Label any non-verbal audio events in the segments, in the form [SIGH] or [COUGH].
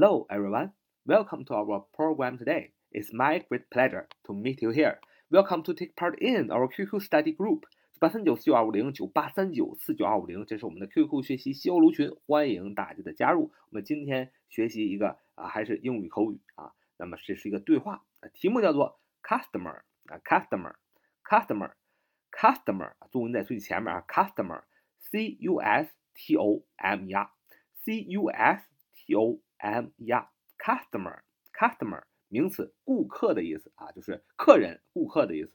Hello, everyone. Welcome to our program today. It's my great pleasure to meet you here. Welcome to take part in our QQ study group. 八三九四九二五零九八三九四九二五零，这是我们的 QQ 学习西欧卢群，欢迎大家的加入。我们今天学习一个啊，还是英语口语啊。那么这是一个对话，题目叫做 customer 啊，customer，customer，customer，重音在最前面啊，customer，c u s t o m e r，c u s t o m e r，customer，customer，名词，顾客的意思啊，就是客人、顾客的意思。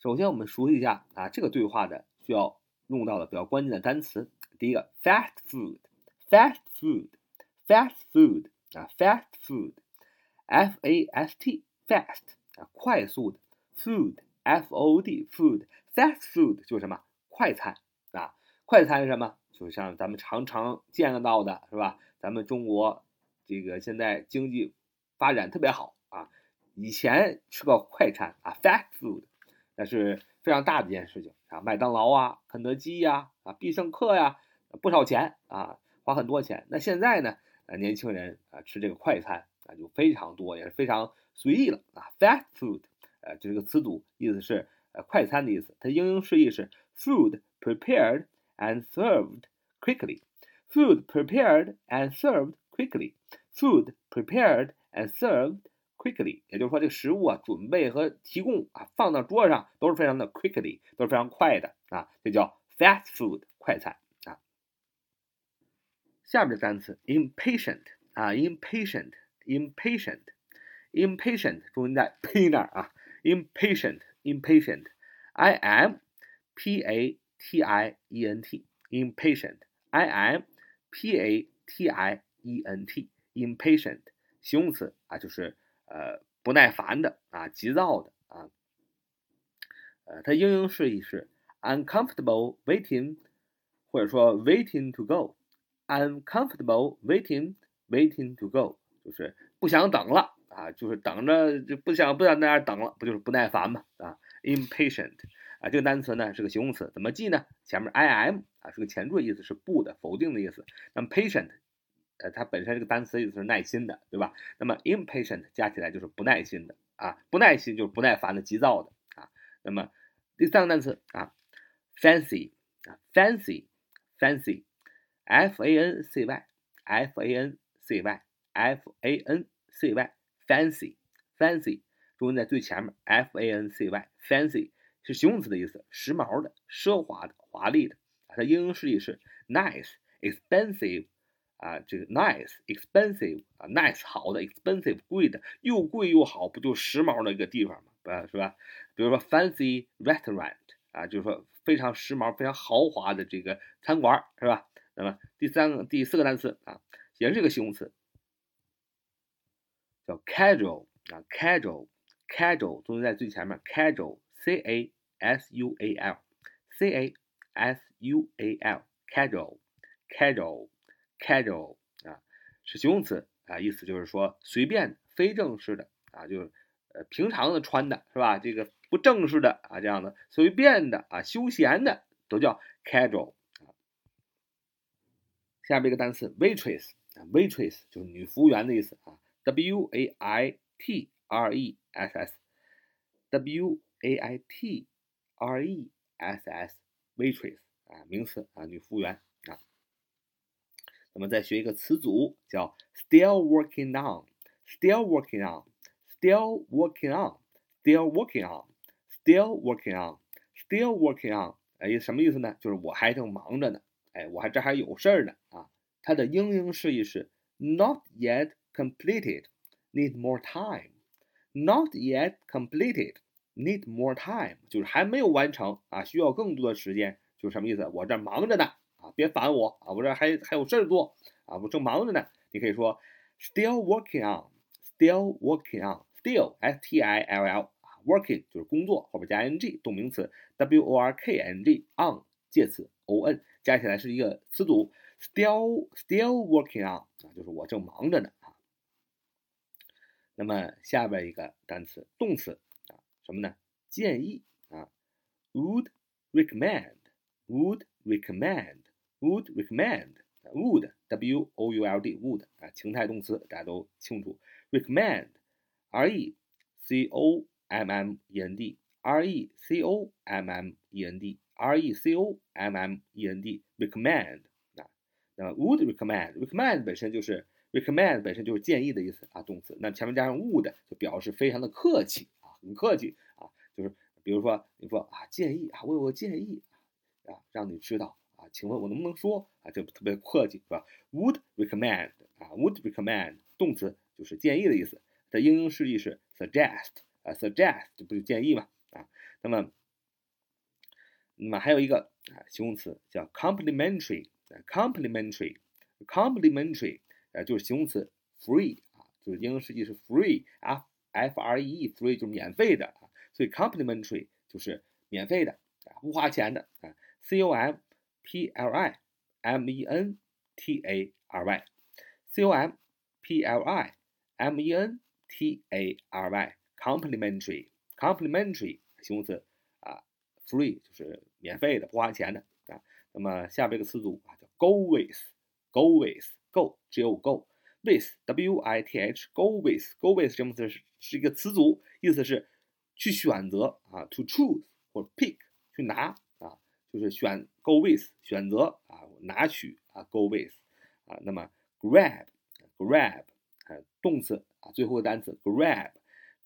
首先，我们熟悉一下啊，这个对话的需要用到的比较关键的单词。第一个，fast food，fast food，fast food 啊，fast food，f a s t，fast 啊，快速的，food，f o d，food，fast food 就是什么？快餐啊，快餐是什么？就像咱们常常见到的是吧？咱们中国这个现在经济发展特别好啊，以前吃个快餐啊，fast food。那是非常大的一件事情啊，麦当劳啊，肯德基呀，啊，必胜客呀，不少钱啊，花很多钱。那现在呢，年轻人啊吃这个快餐啊就非常多，也是非常随意了啊。Fast food，呃，这个词组意思是呃快餐的意思，它英英释义是 food prepared and served quickly。Food prepared and served quickly。Food prepared and served quickly，也就是说，这个食物啊，准备和提供啊，放到桌上都是非常的 quickly，都是非常快的啊，这叫 fast food 快餐啊。下面的单词 impatient 啊，impatient，impatient，impatient，重音在 p 那儿啊，impatient，impatient，i m [LAUGHS] p a t i e n t，impatient，i m p a t i e n t，impatient，形容词啊，就是。呃，不耐烦的啊，急躁的啊，呃，它英英释义是 uncomfortable waiting，或者说 waiting to go，uncomfortable waiting，waiting to go，就是不想等了啊，就是等着就不想不想在那儿等了，不就是不耐烦嘛啊，impatient 啊，这个单词呢是个形容词，怎么记呢？前面 i m 啊是个前缀，意思是不的，否定的意思，那么 patient。呃，它本身这个单词意思是耐心的，对吧？那么 impatient 加起来就是不耐心的啊，不耐心就是不耐烦的、急躁的啊。那么第三个单词啊，fancy 啊，fancy，fancy，f a n c y，f a n c y，f a n c y，fancy，fancy，中文在最前面，f a n c y，fancy 是形容词的意思，时髦的、奢华的、华丽的。它英英释义是 nice，expensive。啊，这个 nice expensive 啊，nice 好的，expensive 贵的，又贵又好，不就时髦的一个地方嘛？啊，是吧？比如说 fancy restaurant 啊，就是说非常时髦、非常豪华的这个餐馆，是吧？那么第三个、第四个单词啊，也是一个形容词，叫 casual 啊，casual，casual，重音在最前面，casual，c a s u a l，c a s u a l，casual，casual。Casual 啊，是形容词啊，意思就是说随便、非正式的啊，就是呃平常的穿的是吧？这个不正式的啊，这样的随便的啊，休闲的都叫 casual 啊。下边一个单词 waitress 啊，waitress 就是女服务员的意思啊，w a i t r e s s，w a i t r e s s，waitress 啊，名词啊，女服务员啊。我们再学一个词组，叫 still working on，still working on，still working on，still working on，still working on，still working on，哎，什么意思呢？就是我还正忙着呢，哎，我还这还有事儿呢啊。它的英英释义是 not yet completed，need more time，not yet completed，need more time，就是还没有完成啊，需要更多的时间，就是什么意思？我这忙着呢。别烦我啊！我这还还有事儿做啊，我正忙着呢。你可以说 still working on，still working on，still s t i l l 啊 working 就是工作，后边加 ing 动名词 w o r k i n g on 介词 o n 加起来是一个词组 still still working on 啊，就是我正忙着呢啊。那么下边一个单词动词啊，什么呢？建议啊，would recommend，would recommend。Would recommend would w o u l d would 啊，情态动词大家都清楚。recommend，r e c o m m e n d，r e c o m m e n d，r e c o m m e n d，recommend 啊，那么 would recommend，recommend 本身就是 recommend 本身就是建议的意思啊，动词，那前面加上 would 就表示非常的客气啊，很客气啊，就是比如说你说啊建议啊，我有个建议啊，让你知道。请问我能不能说啊？这特别客气是吧？Would recommend 啊，Would recommend 动词就是建议的意思，它英英释义是 suggest 啊，suggest 这不是建议嘛啊？那么，那么还有一个啊形容词叫 complementary 啊，complementary complementary 啊就是形容词 free 啊，就是英英释义是 free 啊 f r e e，free 就是免费的啊，所以 complementary 就是免费的啊，不花钱的啊，c o m。P L I M E N T A R Y C O M P L I M E N T A R Y complimentary complimentary 形容词啊，free 就是免费的，不花钱的啊。那么下边一个词组啊叫 go with go with go G O go with W I T H go with go with 这么词是是一个词组，意思是去选择啊，to choose 或 pick 去拿。 就是选 go with 选择啊拿取啊 go with 啊那么 grab grab 啊动词啊最后的单词 grab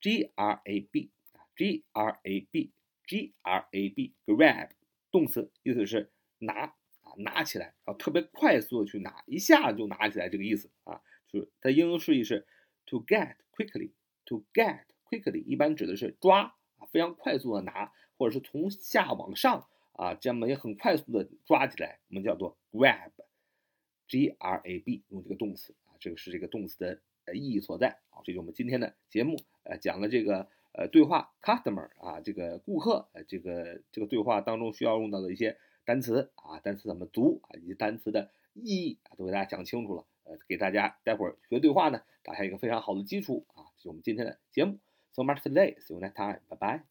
g r a b g r a b g r a b grab 动词意思是拿啊拿起来然后特别快速的去拿一下就拿起来这个意思啊就是它英英释义是 to get quickly to get quickly 一般指的是抓啊非常快速的拿或者是从下往上。啊，这么也很快速的抓起来，我们叫做 grab，g r a b，用这个动词啊，这个是这个动词的呃意义所在啊。这是我们今天的节目，呃，讲了这个呃对话 customer 啊，这个顾客，呃，这个这个对话当中需要用到的一些单词啊，单词怎么读啊，以及单词的意义啊，都给大家讲清楚了，呃，给大家待会儿学对话呢打下一个非常好的基础啊。这是我们今天的节目，so much today，see you next time，拜拜。